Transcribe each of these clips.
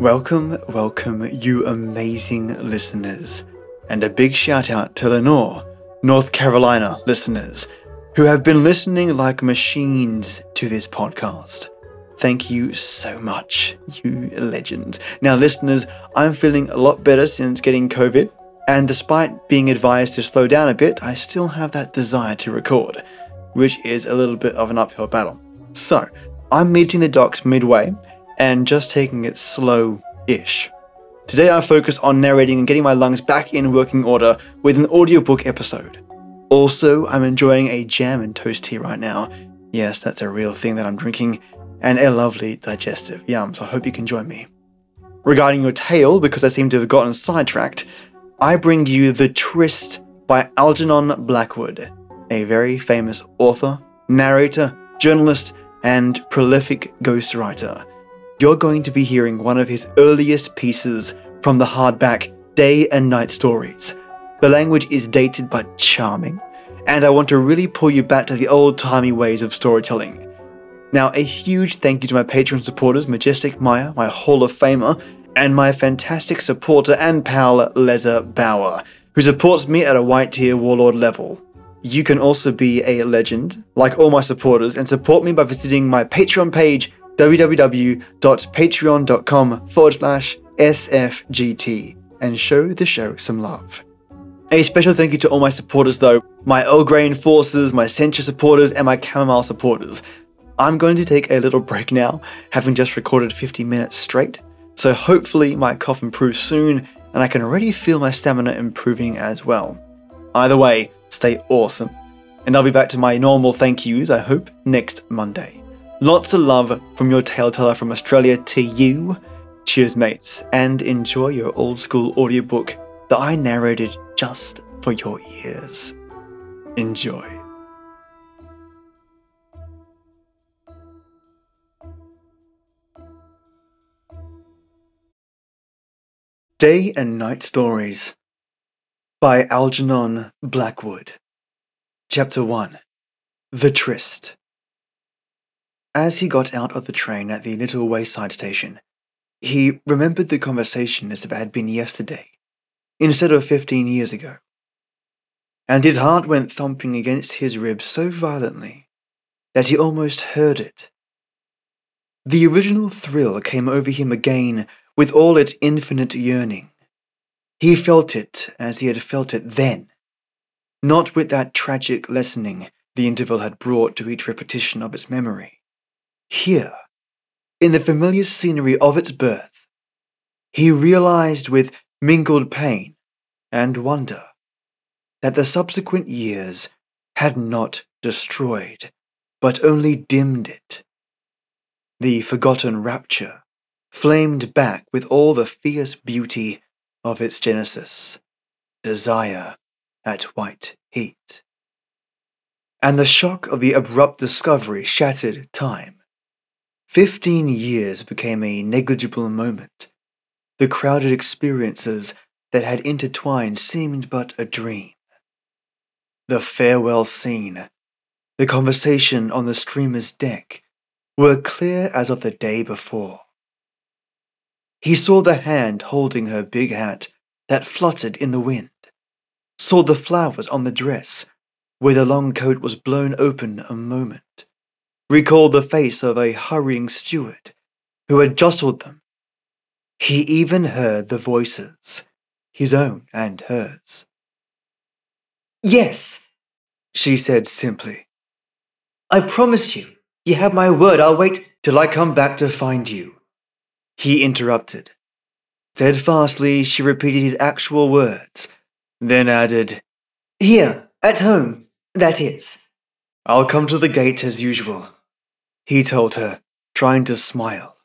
Welcome, welcome, you amazing listeners. And a big shout out to Lenoir, North Carolina listeners, who have been listening like machines to this podcast. Thank you so much, you legends. Now, listeners, I'm feeling a lot better since getting COVID, and despite being advised to slow down a bit, I still have that desire to record, which is a little bit of an uphill battle. So, I'm meeting the docs midway and just taking it slow ish. Today I focus on narrating and getting my lungs back in working order with an audiobook episode. Also, I'm enjoying a jam and toast tea right now. Yes, that's a real thing that I'm drinking, and a lovely digestive. Yum, so I hope you can join me. Regarding your tale, because I seem to have gotten sidetracked, I bring you The Tryst by Algernon Blackwood, a very famous author, narrator, journalist, and prolific ghostwriter. You're going to be hearing one of his earliest pieces from the hardback Day and Night Stories. The language is dated but charming, and I want to really pull you back to the old timey ways of storytelling. Now, a huge thank you to my Patreon supporters, Majestic Mayah, my Hall of Famer, and my fantastic supporter and pal, Leza Bower, who supports me at a white tea warlord level. You can also be a legend, like all my supporters, and support me by visiting my Patreon page, www.patreon.com forward slash SFGT, and show the show some love. A special thank you to all my supporters, though my Earl Grey enforcers, my Sencha supporters, and my Chamomile supporters. I'm going to take a little break now, having just recorded 50 minutes straight, so hopefully my cough improves soon, and I can already feel my stamina improving as well. Either way, stay awesome. And I'll be back to my normal thank yous, I hope, next Monday. Lots of love from your tale teller from Australia to you. Cheers, mates, and enjoy your old school audiobook that I narrated just for your ears. Enjoy. Day and Night Stories by Algernon Blackwood. Chapter 1 The Tryst. As he got out of the train at the little wayside station, he remembered the conversation as if it had been yesterday, instead of fifteen years ago. And his heart went thumping against his ribs so violently that he almost heard it. The original thrill came over him again with all its infinite yearning. He felt it as he had felt it then, not with that tragic lessening the interval had brought to each repetition of its memory. Here, in the familiar scenery of its birth, he realized with mingled pain and wonder that the subsequent years had not destroyed, but only dimmed it. The forgotten rapture flamed back with all the fierce beauty of its genesis, desire at white heat. And the shock of the abrupt discovery shattered time. Fifteen years became a negligible moment. The crowded experiences that had intertwined seemed but a dream. The farewell scene, the conversation on the steamer's deck, were clear as of the day before. He saw the hand holding her big hat that fluttered in the wind, saw the flowers on the dress where the long coat was blown open a moment, recalled the face of a hurrying steward who had jostled them. He even heard the voices, his own and hers. Yes, She said simply. I promise you. You have my word. I'll wait. Till I come back to find you. He interrupted. Steadfastly, she repeated his actual words, then added, Here, at home, that is. I'll come to the gate as usual, he told her, trying to smile.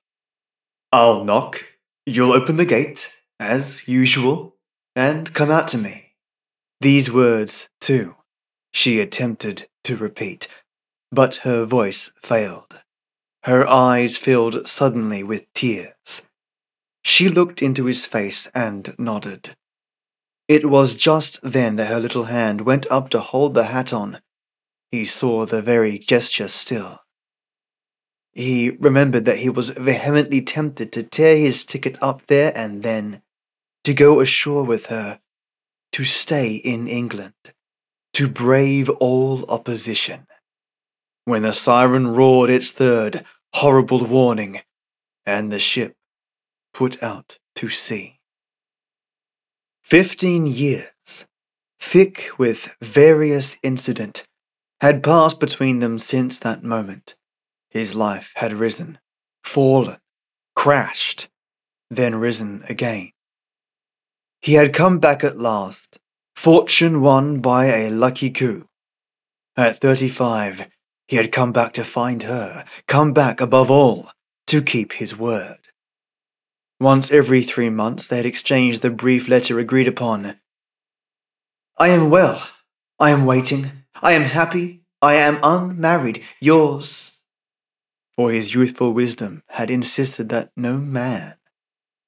I'll knock, you'll open the gate, as usual, and come out to me. These words, too, she attempted to repeat, but her voice failed. Her eyes filled suddenly with tears. She looked into his face and nodded. It was just then that her little hand went up to hold the hat on. He saw the very gesture still. He remembered that he was vehemently tempted to tear his ticket up there and then, to go ashore with her, to stay in England, to brave all opposition. When the siren roared its third horrible warning, and the ship put out to sea. Fifteen years, thick with various incident, had passed between them since that moment. His life had risen, fallen, crashed, then risen again. He had come back at last, fortune won by a lucky coup. At thirty-five, he had come back to find her, come back above all, to keep his word. Once every three months they had exchanged the brief letter agreed upon. I am well. I am waiting. I am happy. I am unmarried. Yours. For his youthful wisdom had insisted that no man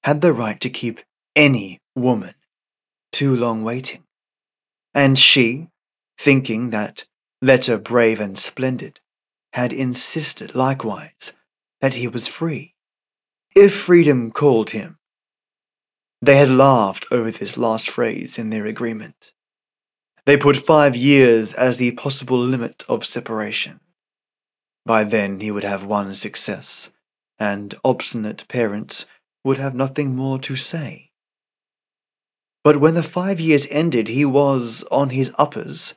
had the right to keep any woman too long waiting. And she, thinking that letter brave and splendid, had insisted likewise that he was free if freedom called him. They had laughed over this last phrase in their agreement. They put five years as the possible limit of separation. By then he would have won success, and obstinate parents would have nothing more to say. But when the five years ended, he was on his uppers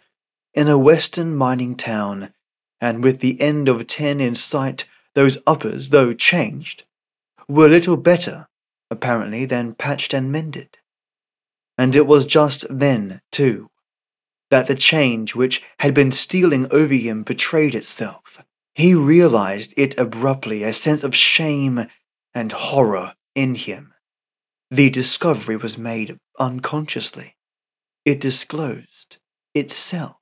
in a western mining town, and with the end of ten in sight, those uppers, though changed, were little better, apparently, than patched and mended. And it was just then, too, that the change which had been stealing over him betrayed itself. He realized it abruptly, a sense of shame and horror in him. The discovery was made unconsciously. It disclosed itself.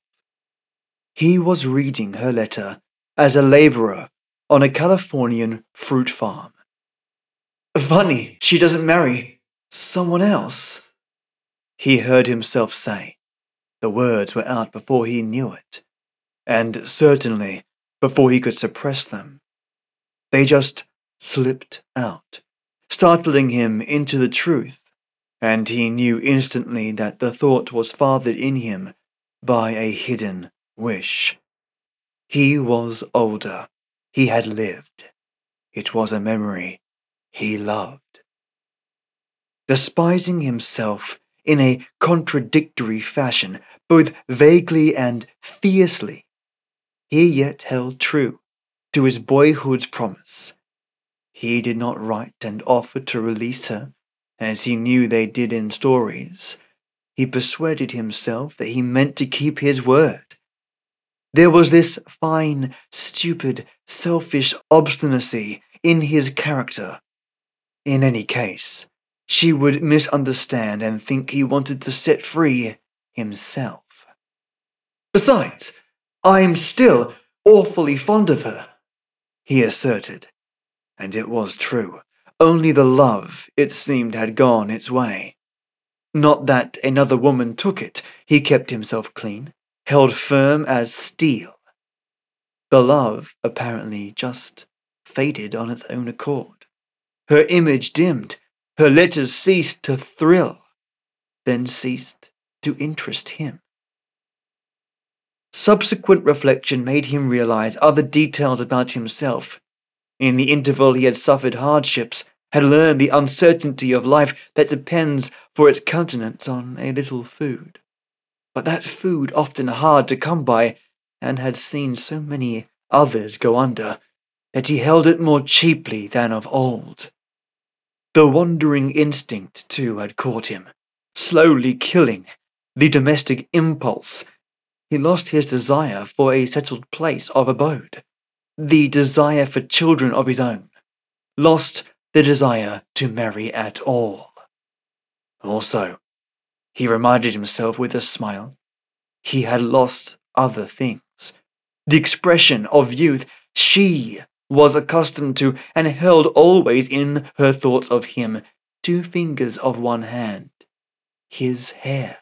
He was reading her letter as a laborer on a Californian fruit farm. Funny, she doesn't marry someone else. He heard himself say. The words were out before he knew it, and certainly before he could suppress them. They just slipped out, startling him into the truth, and he knew instantly that the thought was fathered in him by a hidden wish. He was older. He had lived. It was a memory he loved. Despising himself in a contradictory fashion, both vaguely and fiercely, he yet held true to his boyhood's promise. He did not write and offer to release her, as he knew they did in stories. He persuaded himself that he meant to keep his word. There was this fine, stupid, selfish obstinacy in his character in any case, she would misunderstand and think he wanted to set free himself. Besides, I'm still awfully fond of her, he asserted. And it was true. Only the love, it seemed, had gone its way. Not that another woman took it, he kept himself clean, held firm as steel. The love, apparently, just faded on its own accord. Her image dimmed, her letters ceased to thrill, then ceased to interest him. Subsequent reflection made him realize other details about himself. In the interval, he had suffered hardships, had learned the uncertainty of life that depends for its countenance on a little food. But that food often hard to come by, and had seen so many others go under, that he held it more cheaply than of old. The wandering instinct, too, had caught him, slowly killing the domestic impulse. He lost his desire for a settled place of abode, the desire for children of his own, lost the desire to marry at all. Also, he reminded himself with a smile, he had lost other things. The expression of youth, she was accustomed to and held always in her thoughts of him two fingers of one hand. His hair.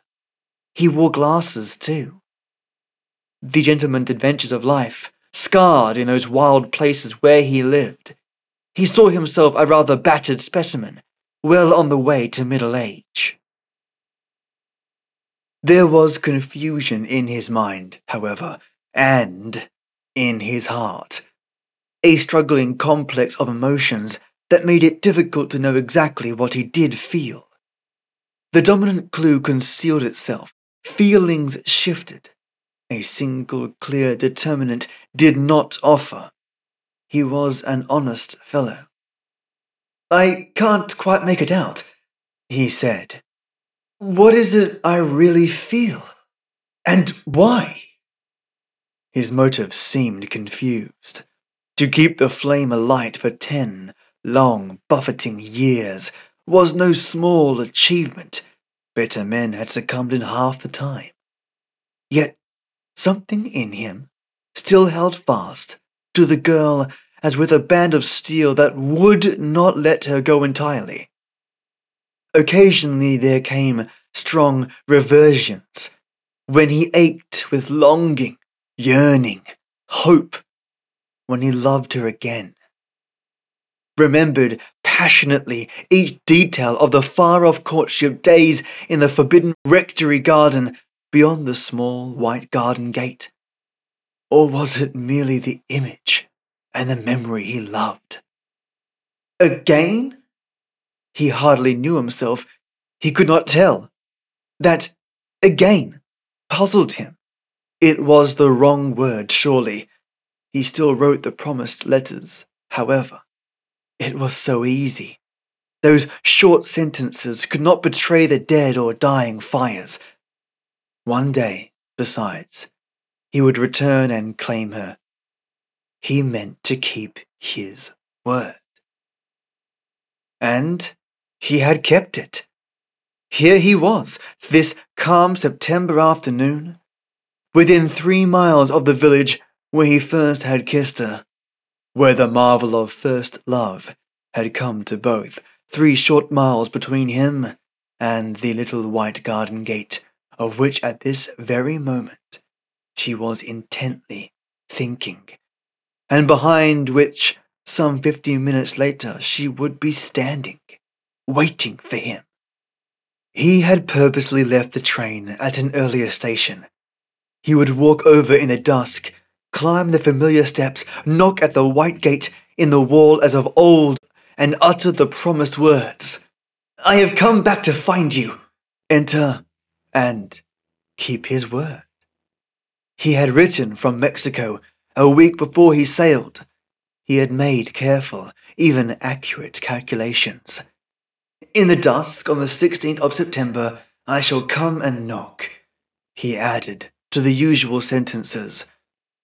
He wore glasses too. The gentleman's adventures of life, scarred in those wild places where he lived. He saw himself a rather battered specimen, well on the way to middle age. There was confusion in his mind, however, and in his heart. A struggling complex of emotions that made it difficult to know exactly what he did feel. The dominant clue concealed itself. Feelings shifted. A single clear determinant did not offer. He was an honest fellow. I can't quite make it out, he said. What is it I really feel? And why? His motives seemed confused. To keep the flame alight for ten long, buffeting years was no small achievement. Better men had succumbed in half the time. Yet something in him still held fast to the girl as with a band of steel that would not let her go entirely. Occasionally there came strong reversions when he ached with longing, yearning, hope, when he loved her again. Remembered passionately each detail of the far off courtship days in the forbidden rectory garden beyond the small white garden gate. Or was it merely the image and the memory he loved? Again? He hardly knew himself. He could not tell. That again puzzled him. It was the wrong word, surely. He still wrote the promised letters, however. It was so easy. Those short sentences could not betray the dead or dying fires. One day, besides, he would return and claim her. He meant to keep his word. And he had kept it. Here he was, this calm September afternoon, within three miles of the village where he first had kissed her, where the marvel of first love had come to both, three short miles between him and the little white garden gate, of which at this very moment she was intently thinking, and behind which some fifteen minutes later she would be standing, waiting for him. He had purposely left the train at an earlier station. He would walk over in the dusk, climb the familiar steps, knock at the white gate in the wall as of old, and utter the promised words I have come back to find you. Enter and keep his word. He had written from Mexico a week before he sailed. He had made careful, even accurate calculations. In the dusk on the 16th of September, I shall come and knock, he added to the usual sentences.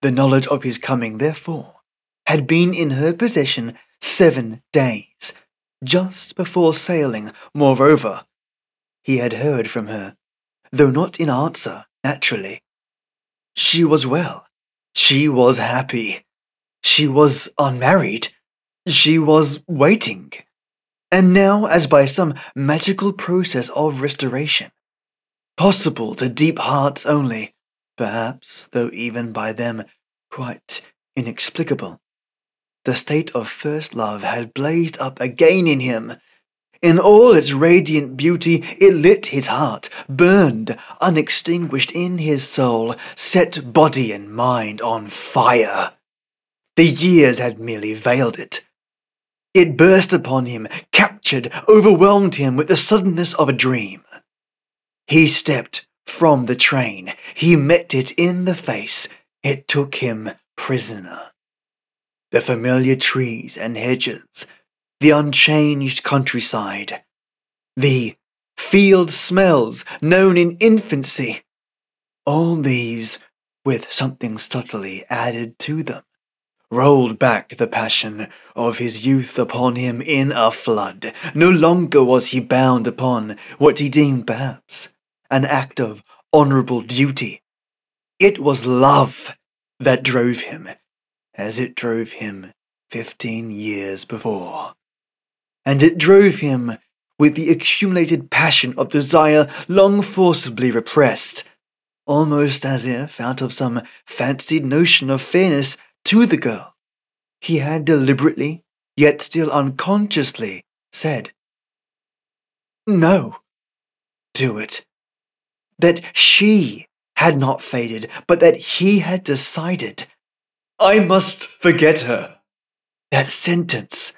The knowledge of his coming, therefore, had been in her possession seven days, just before sailing. Moreover, he had heard from her, though not in answer, naturally. She was well. She was happy. She was unmarried. She was waiting. And now, as by some magical process of restoration, possible to deep hearts only, perhaps, though even by them quite inexplicable, the state of first love had blazed up again in him, in all its radiant beauty, it lit his heart, burned unextinguished in his soul, set body and mind on fire. The years had merely veiled it. It burst upon him, captured, overwhelmed him with the suddenness of a dream. He stepped from the train. He met it in the face. It took him prisoner. The familiar trees and hedges, the unchanged countryside, the field smells known in infancy. All these, with something subtly added to them, rolled back the passion of his youth upon him in a flood. No longer was he bound upon what he deemed perhaps an act of honourable duty. It was love that drove him, as it drove him fifteen years before and it drove him with the accumulated passion of desire long forcibly repressed, almost as if, out of some fancied notion of fairness to the girl, he had deliberately, yet still unconsciously, said, No, do it. That she had not faded, but that he had decided, I must forget her. That sentence,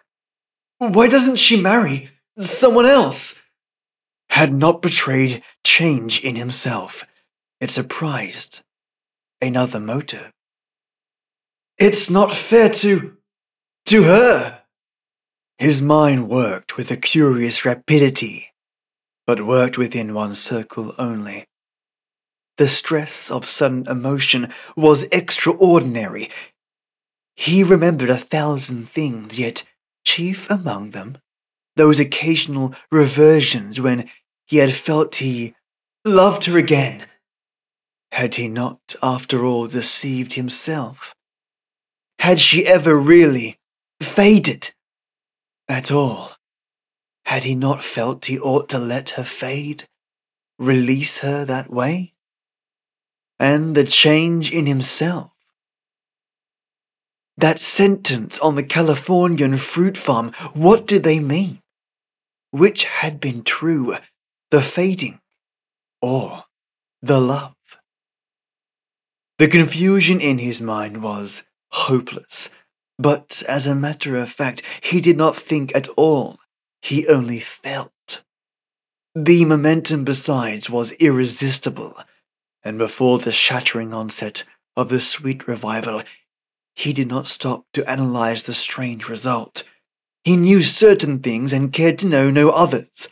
why doesn't she marry someone else? Had not betrayed change in himself. It surprised another motive. It's not fair to. to her. His mind worked with a curious rapidity, but worked within one circle only. The stress of sudden emotion was extraordinary. He remembered a thousand things, yet chief among them, those occasional reversions when he had felt he loved her again. Had he not, after all, deceived himself? Had she ever really faded at all? Had he not felt he ought to let her fade, release her that way? And the change in himself? That sentence on the Californian fruit farm, what did they mean? Which had been true, the fading or the love? The confusion in his mind was hopeless. But as a matter of fact, he did not think at all. He only felt. The momentum, besides, was irresistible, and before the shattering onset of the sweet revival, he did not stop to analyze the strange result. He knew certain things and cared to know no others.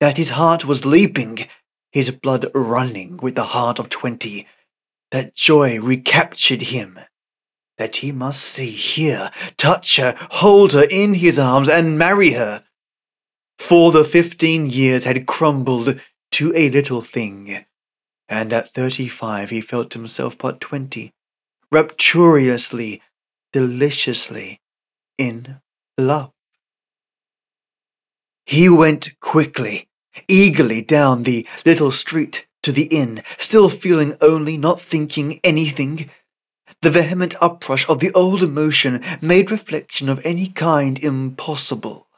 That his heart was leaping, his blood running with the heart of twenty. That joy recaptured him that he must see, hear, touch her, hold her in his arms, and marry her. For the fifteen years had crumbled to a little thing, and at thirty five he felt himself but twenty, rapturously, deliciously in love. He went quickly, eagerly down the little street to the inn, still feeling only, not thinking anything the vehement uprush of the old emotion made reflection of any kind impossible.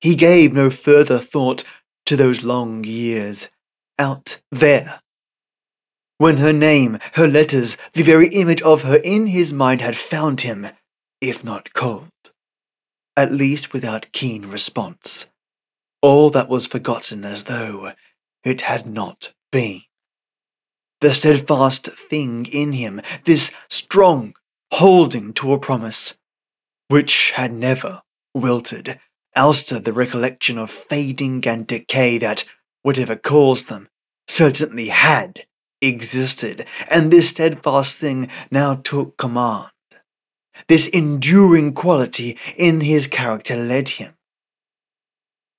He gave no further thought to those long years out there. When her name, her letters, the very image of her in his mind had found him, if not cold, at least without keen response. All that was forgotten as though it had not been the steadfast thing in him, this strong holding to a promise, which had never wilted, ousted the recollection of fading and decay that, whatever caused them, certainly had existed, and this steadfast thing now took command. This enduring quality in his character led him.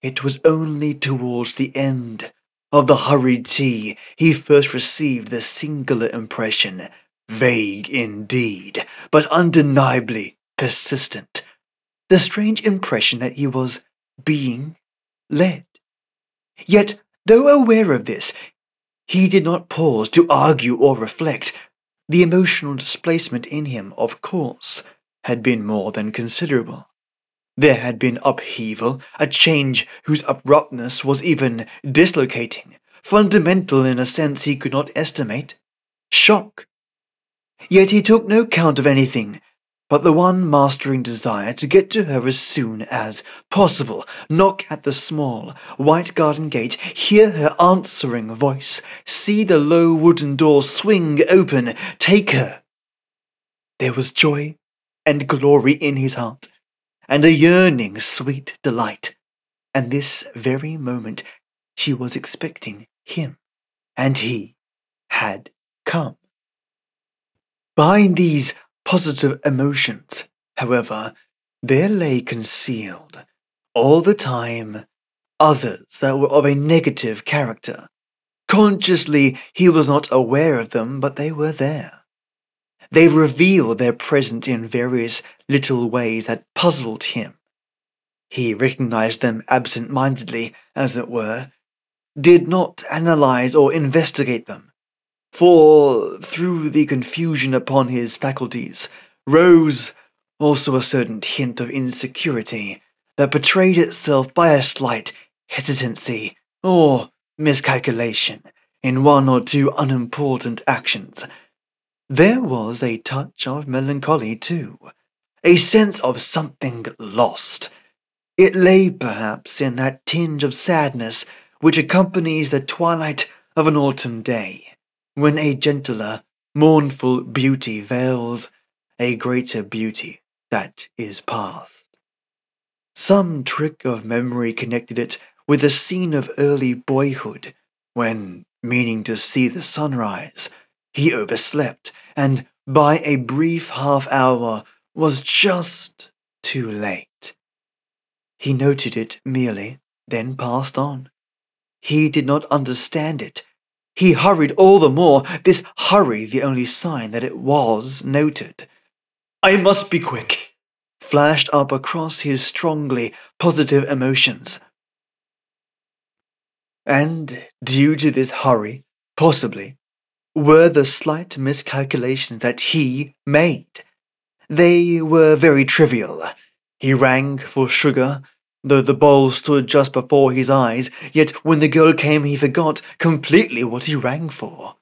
It was only towards the end of the hurried tea, he first received the singular impression, vague indeed, but undeniably persistent, the strange impression that he was being led. Yet, though aware of this, he did not pause to argue or reflect. The emotional displacement in him, of course, had been more than considerable. There had been upheaval, a change whose abruptness was even dislocating, fundamental in a sense he could not estimate. Shock. Yet he took no count of anything but the one mastering desire to get to her as soon as possible, knock at the small, white garden gate, hear her answering voice, see the low wooden door swing open, take her. There was joy and glory in his heart and a yearning sweet delight. And this very moment she was expecting him, and he had come. Behind these positive emotions, however, there lay concealed, all the time, others that were of a negative character. Consciously, he was not aware of them, but they were there. They revealed their presence in various little ways that puzzled him. He recognized them absent mindedly, as it were, did not analyze or investigate them, for through the confusion upon his faculties, rose also a certain hint of insecurity that betrayed itself by a slight hesitancy or miscalculation in one or two unimportant actions. There was a touch of melancholy, too, a sense of something lost. It lay perhaps in that tinge of sadness which accompanies the twilight of an autumn day, when a gentler, mournful beauty veils a greater beauty that is past. Some trick of memory connected it with a scene of early boyhood, when, meaning to see the sunrise, he overslept, and by a brief half hour was just too late. He noted it merely, then passed on. He did not understand it. He hurried all the more, this hurry the only sign that it was noted. I must be quick, flashed up across his strongly positive emotions. And due to this hurry, possibly, were the slight miscalculations that he made. They were very trivial. He rang for sugar, though the bowl stood just before his eyes, yet when the girl came he forgot completely what he rang for,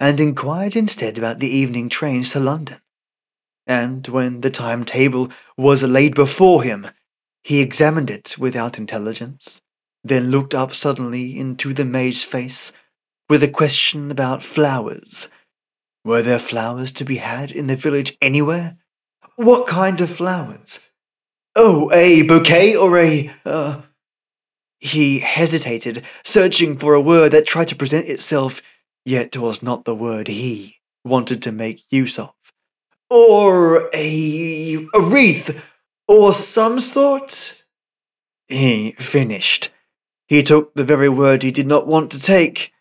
and inquired instead about the evening trains to London. And when the timetable was laid before him, he examined it without intelligence, then looked up suddenly into the maid's face with a question about flowers. Were there flowers to be had in the village anywhere? What kind of flowers? Oh, a bouquet or a, uh... He hesitated, searching for a word that tried to present itself, yet was not the word he wanted to make use of. Or a, a wreath, or some sort? He finished. He took the very word he did not want to take.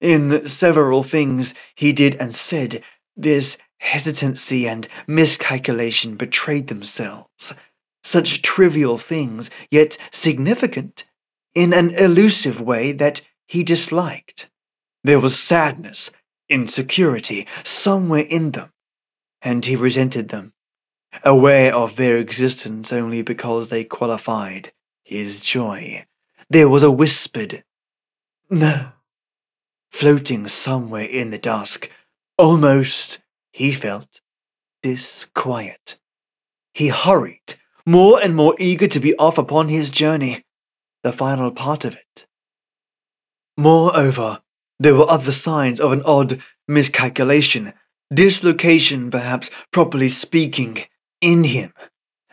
In several things he did and said, this hesitancy and miscalculation betrayed themselves. Such trivial things, yet significant, in an elusive way that he disliked. There was sadness, insecurity, somewhere in them, and he resented them, aware of their existence only because they qualified his joy there was a whispered no floating somewhere in the dusk, almost, he felt, disquiet. He hurried, more and more eager to be off upon his journey, the final part of it. Moreover, there were other signs of an odd miscalculation, dislocation perhaps properly speaking, in him.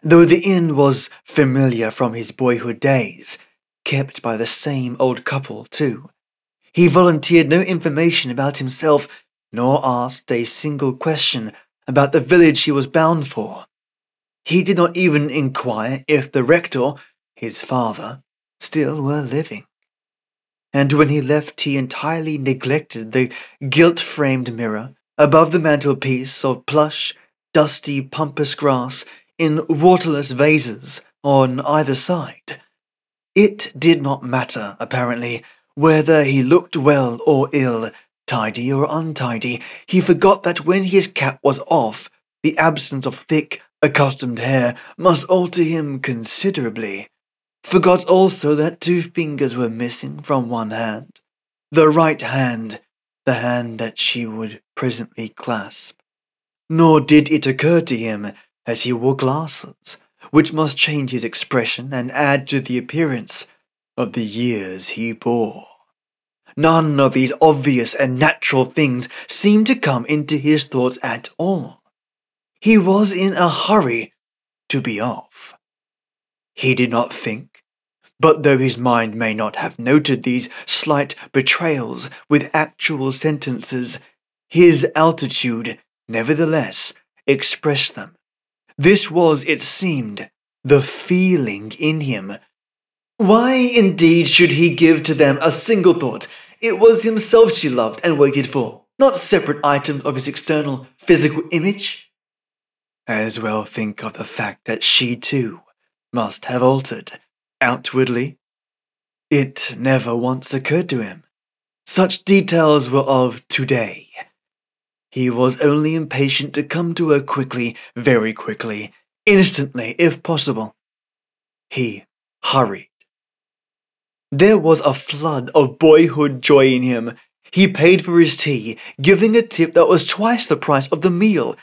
Though the inn was familiar from his boyhood days, kept by the same old couple, too. He volunteered no information about himself, nor asked a single question about the village he was bound for. He did not even inquire if the rector, his father, still were living. And when he left, he entirely neglected the gilt framed mirror above the mantelpiece of plush, dusty, pampas grass in waterless vases on either side. It did not matter, apparently, whether he looked well or ill, tidy or untidy. He forgot that when his cap was off, the absence of thick, accustomed hair must alter him considerably. Forgot also that two fingers were missing from one hand. The right hand, the hand that she would presently clasp. Nor did it occur to him that he wore glasses which must change his expression and add to the appearance of the years he bore. None of these obvious and natural things seemed to come into his thoughts at all. He was in a hurry to be off. He did not think, but though his mind may not have noted these slight betrayals with actual sentences, his altitude, nevertheless, expressed them this was, it seemed, the feeling in him. Why indeed should he give to them a single thought? It was himself she loved and waited for, not separate items of his external physical image. As well think of the fact that she too must have altered, outwardly. It never once occurred to him. Such details were of today. He was only impatient to come to her quickly, very quickly, instantly, if possible. He hurried. There was a flood of boyhood joy in him. He paid for his tea, giving a tip that was twice the price of the meal,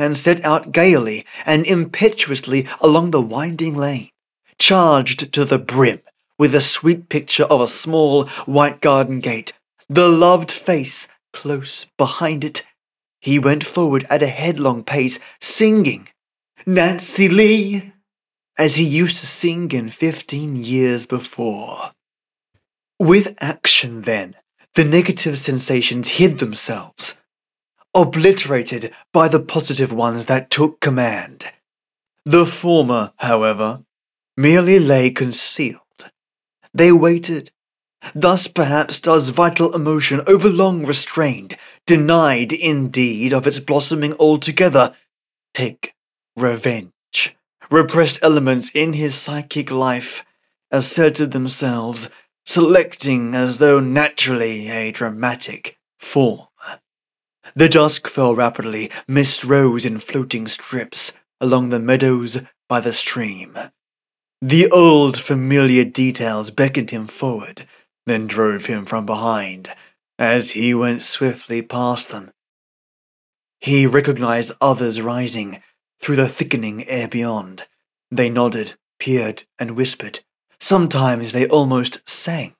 and set out gaily and impetuously along the winding lane, charged to the brim with the sweet picture of a small white garden gate, the loved face close behind it. He went forward at a headlong pace, singing, Nancy Lee, as he used to sing in fifteen years before. With action, then, the negative sensations hid themselves, obliterated by the positive ones that took command. The former, however, merely lay concealed. They waited. Thus perhaps does vital emotion overlong restrained, denied indeed of its blossoming altogether, take revenge. Repressed elements in his psychic life asserted themselves selecting as though naturally a dramatic form. The dusk fell rapidly, mist rose in floating strips along the meadows by the stream. The old familiar details beckoned him forward, then drove him from behind as he went swiftly past them. He recognized others rising through the thickening air beyond. They nodded, peered, and whispered. Sometimes they almost sang.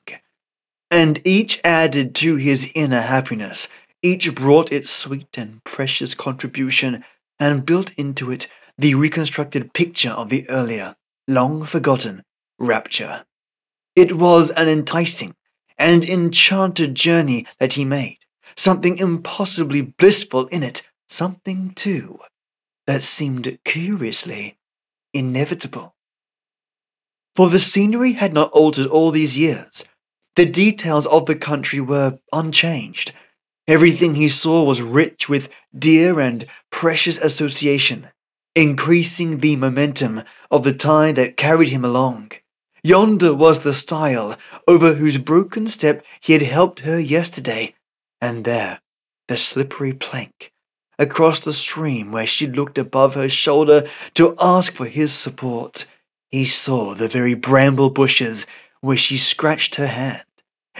And each added to his inner happiness, each brought its sweet and precious contribution, and built into it the reconstructed picture of the earlier, long forgotten rapture. It was an enticing and enchanted journey that he made, something impossibly blissful in it, something, too, that seemed curiously inevitable. For the scenery had not altered all these years. The details of the country were unchanged. Everything he saw was rich with dear and precious association, increasing the momentum of the tide that carried him along. Yonder was the stile over whose broken step he had helped her yesterday, and there the slippery plank across the stream where she looked above her shoulder to ask for his support. He saw the very bramble bushes where she scratched her hand,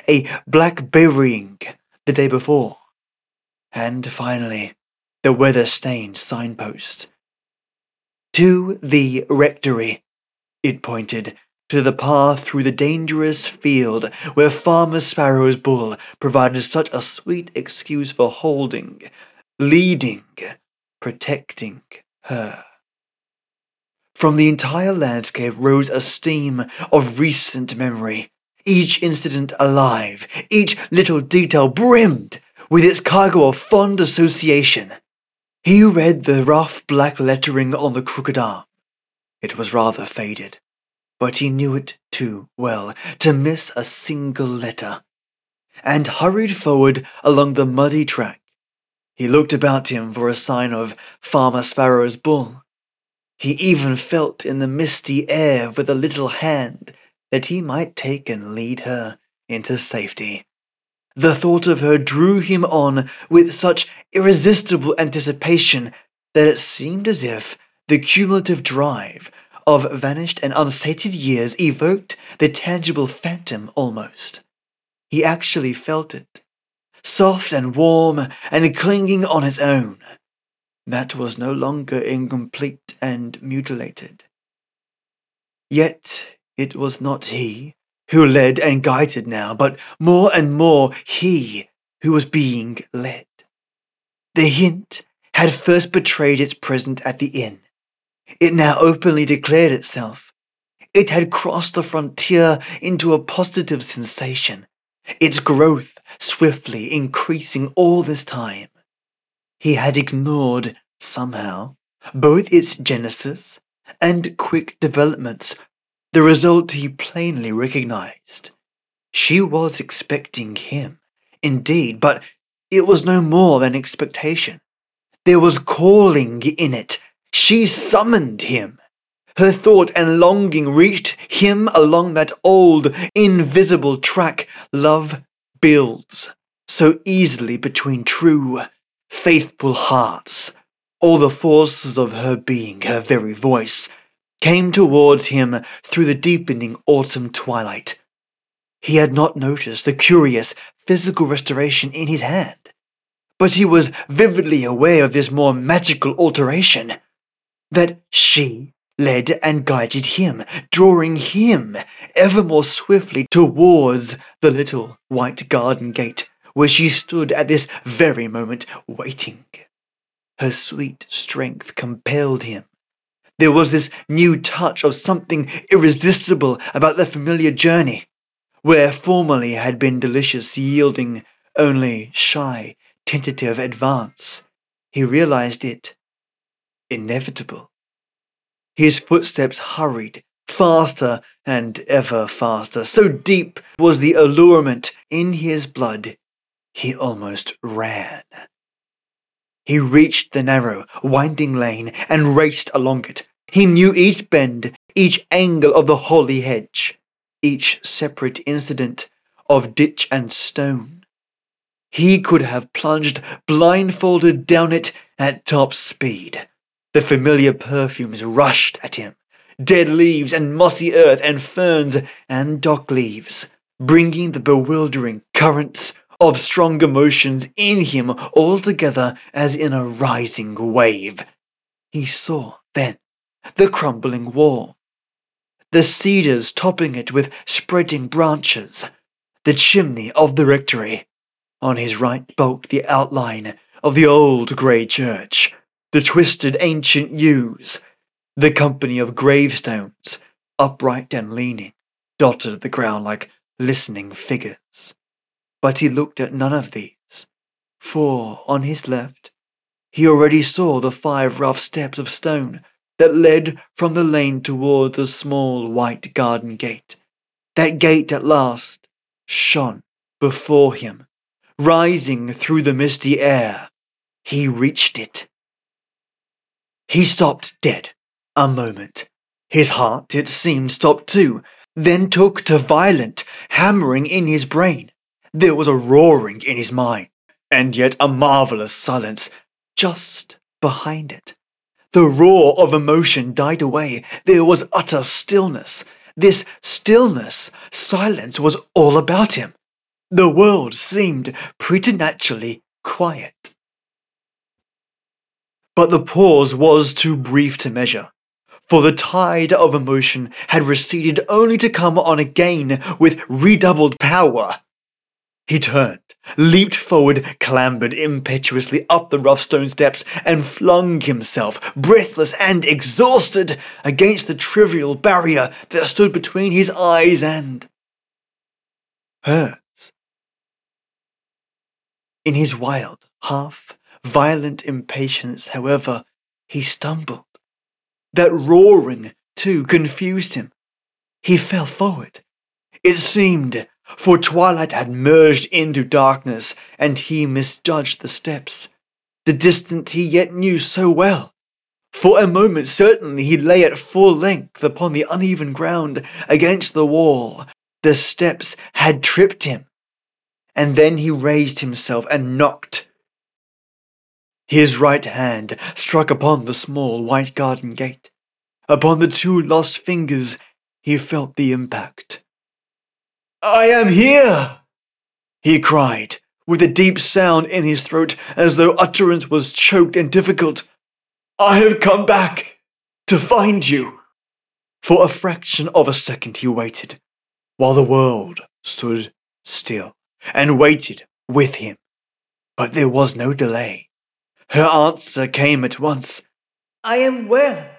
a blackberrying the day before, and finally the weather stained signpost. To the rectory, it pointed, to the path through the dangerous field where Farmer Sparrow's bull provided such a sweet excuse for holding, leading, protecting her. From the entire landscape rose a steam of recent memory, each incident alive, each little detail brimmed with its cargo of fond association. He read the rough black lettering on the crooked arm. It was rather faded, but he knew it too well to miss a single letter, and hurried forward along the muddy track. He looked about him for a sign of Farmer Sparrow's bull, he even felt in the misty air with a little hand that he might take and lead her into safety. The thought of her drew him on with such irresistible anticipation that it seemed as if the cumulative drive of vanished and unsated years evoked the tangible phantom almost. He actually felt it, soft and warm and clinging on its own that was no longer incomplete and mutilated. Yet it was not he who led and guided now, but more and more he who was being led. The hint had first betrayed its presence at the inn. It now openly declared itself. It had crossed the frontier into a positive sensation, its growth swiftly increasing all this time. He had ignored, somehow, both its genesis and quick developments, the result he plainly recognized. She was expecting him, indeed, but it was no more than expectation. There was calling in it. She summoned him. Her thought and longing reached him along that old, invisible track love builds so easily between true faithful hearts, all the forces of her being, her very voice, came towards him through the deepening autumn twilight. He had not noticed the curious physical restoration in his hand, but he was vividly aware of this more magical alteration. That she led and guided him, drawing him ever more swiftly towards the little white garden gate where she stood at this very moment waiting. Her sweet strength compelled him. There was this new touch of something irresistible about the familiar journey, where formerly had been delicious, yielding only shy, tentative advance. He realized it inevitable. His footsteps hurried, faster and ever faster. So deep was the allurement in his blood, he almost ran. He reached the narrow, winding lane and raced along it. He knew each bend, each angle of the holly hedge, each separate incident of ditch and stone. He could have plunged blindfolded down it at top speed. The familiar perfumes rushed at him dead leaves and mossy earth and ferns and dock leaves, bringing the bewildering currents of strong emotions in him all together as in a rising wave. He saw, then, the crumbling wall, the cedars topping it with spreading branches, the chimney of the rectory. On his right bulked the outline of the old grey church, the twisted ancient yews, the company of gravestones, upright and leaning, dotted at the ground like listening figures. But he looked at none of these, for on his left he already saw the five rough steps of stone that led from the lane towards a small white garden gate. That gate at last shone before him, rising through the misty air. He reached it. He stopped dead a moment. His heart, it seemed, stopped too, then took to violent hammering in his brain. There was a roaring in his mind, and yet a marvelous silence just behind it. The roar of emotion died away. There was utter stillness. This stillness, silence was all about him. The world seemed preternaturally quiet. But the pause was too brief to measure, for the tide of emotion had receded only to come on again with redoubled power. He turned, leaped forward, clambered impetuously up the rough stone steps, and flung himself, breathless and exhausted, against the trivial barrier that stood between his eyes and hers. In his wild, half violent impatience, however, he stumbled. That roaring, too, confused him. He fell forward. It seemed for twilight had merged into darkness, and he misjudged the steps, the distance he yet knew so well. For a moment, certainly, he lay at full length upon the uneven ground against the wall. The steps had tripped him. And then he raised himself and knocked. His right hand struck upon the small white garden gate. Upon the two lost fingers, he felt the impact. I am here! He cried, with a deep sound in his throat as though utterance was choked and difficult. I have come back to find you. For a fraction of a second he waited, while the world stood still and waited with him. But there was no delay. Her answer came at once. I am well.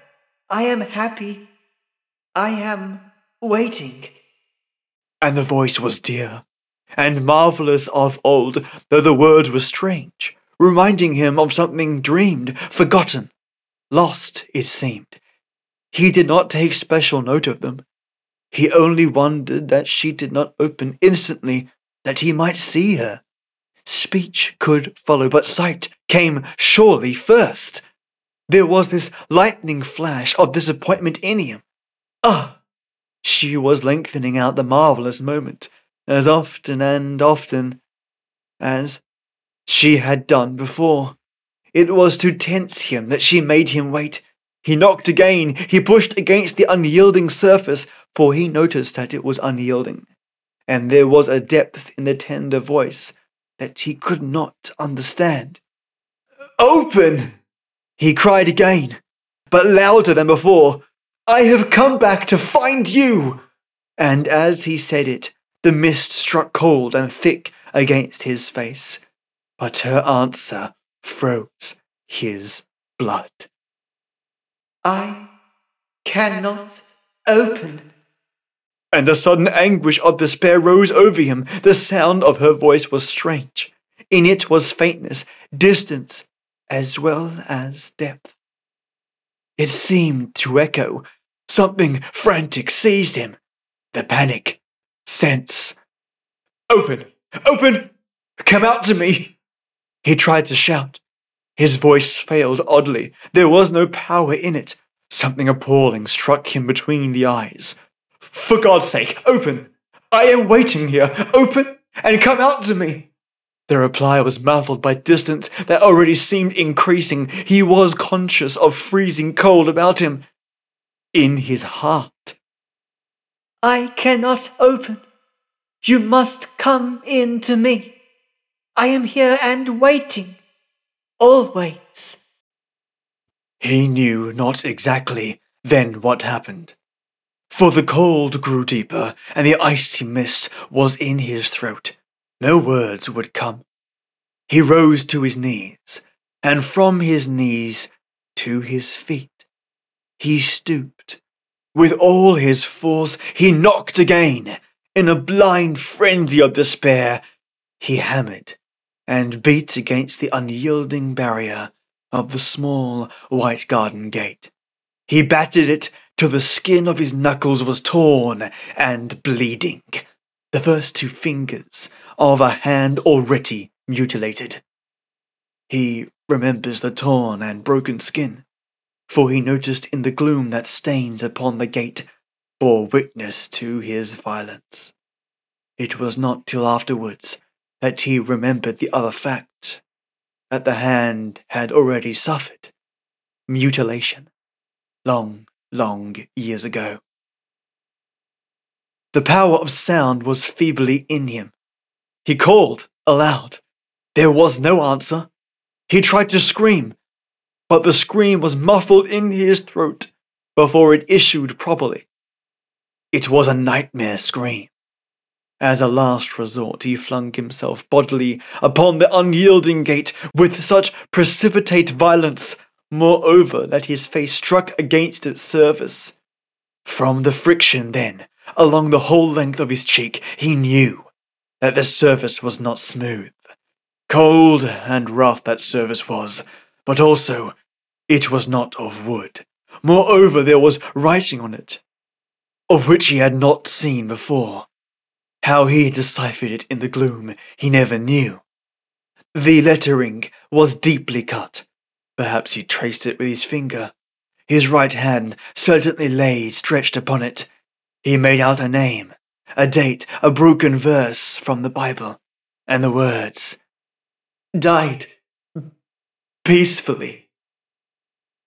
I am happy. I am waiting and the voice was dear, and marvellous of old, though the words were strange, reminding him of something dreamed, forgotten, lost, it seemed. He did not take special note of them. He only wondered that she did not open instantly, that he might see her. Speech could follow, but sight came surely first. There was this lightning flash of disappointment in him. Ah! She was lengthening out the marvellous moment as often and often as she had done before. It was to tense him that she made him wait. He knocked again. He pushed against the unyielding surface, for he noticed that it was unyielding. And there was a depth in the tender voice that he could not understand. Open! He cried again, but louder than before. I have come back to find you! And as he said it, the mist struck cold and thick against his face. But her answer froze his blood. I cannot open. And the sudden anguish of despair rose over him. The sound of her voice was strange. In it was faintness, distance, as well as depth. It seemed to echo. Something frantic seized him. The panic. Sense. Open! Open! Come out to me! He tried to shout. His voice failed oddly. There was no power in it. Something appalling struck him between the eyes. For God's sake, open! I am waiting here. Open and come out to me. The reply was muffled by distance that already seemed increasing. He was conscious of freezing cold about him. In his heart. I cannot open. You must come in to me. I am here and waiting. Always. He knew not exactly then what happened. For the cold grew deeper, and the icy mist was in his throat. No words would come. He rose to his knees, and from his knees to his feet. He stooped. With all his force, he knocked again. In a blind frenzy of despair, he hammered and beat against the unyielding barrier of the small white garden gate. He battered it till the skin of his knuckles was torn and bleeding, the first two fingers of a hand already mutilated. He remembers the torn and broken skin, for he noticed in the gloom that stains upon the gate bore witness to his violence. It was not till afterwards that he remembered the other fact that the hand had already suffered mutilation long, long years ago. The power of sound was feebly in him. He called aloud. There was no answer. He tried to scream, but the scream was muffled in his throat before it issued properly. It was a nightmare scream. As a last resort, he flung himself bodily upon the unyielding gate with such precipitate violence, moreover, that his face struck against its surface. From the friction, then, along the whole length of his cheek, he knew that the surface was not smooth. Cold and rough that surface was, but also it was not of wood. Moreover, there was writing on it, of which he had not seen before. How he deciphered it in the gloom, he never knew. The lettering was deeply cut. Perhaps he traced it with his finger. His right hand certainly lay stretched upon it. He made out a name, a date, a broken verse from the Bible, and the words, Died peacefully.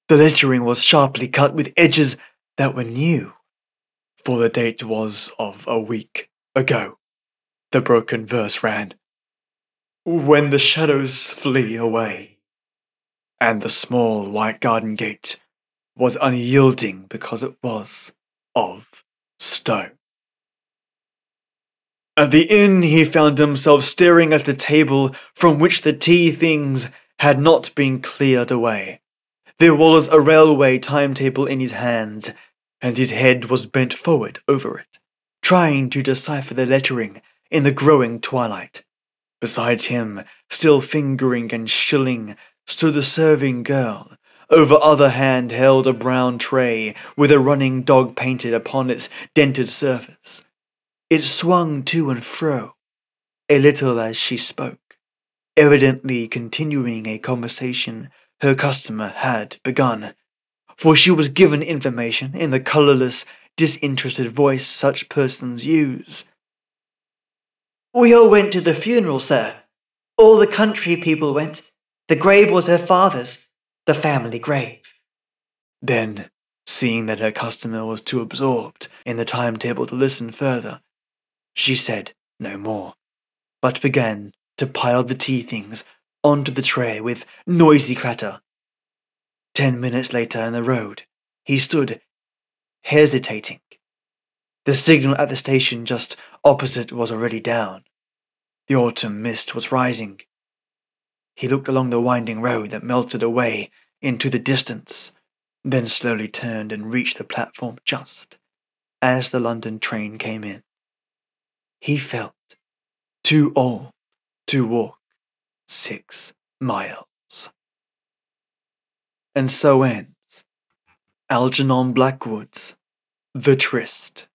The lettering was sharply cut with edges that were new, for the date was of a week ago. The broken verse ran When the shadows flee away, and the small white garden gate was unyielding because it was of stone. At the inn, he found himself staring at the table from which the tea things had not been cleared away. There was a railway timetable in his hands, and his head was bent forward over it trying to decipher the lettering in the growing twilight. Besides him, still fingering and shilling, stood the serving girl. Over other hand held a brown tray with a running dog painted upon its dented surface. It swung to and fro, a little as she spoke, evidently continuing a conversation her customer had begun, for she was given information in the colourless disinterested voice such persons use. We all went to the funeral, sir. All the country people went. The grave was her father's, the family grave. Then, seeing that her customer was too absorbed in the timetable to listen further, she said no more, but began to pile the tea things onto the tray with noisy clatter. Ten minutes later in the road, he stood, hesitating. The signal at the station just opposite was already down. The autumn mist was rising. He looked along the winding road that melted away into the distance, then slowly turned and reached the platform just as the London train came in. He felt too old to walk six miles. And so ends Algernon Blackwood's The Tryst.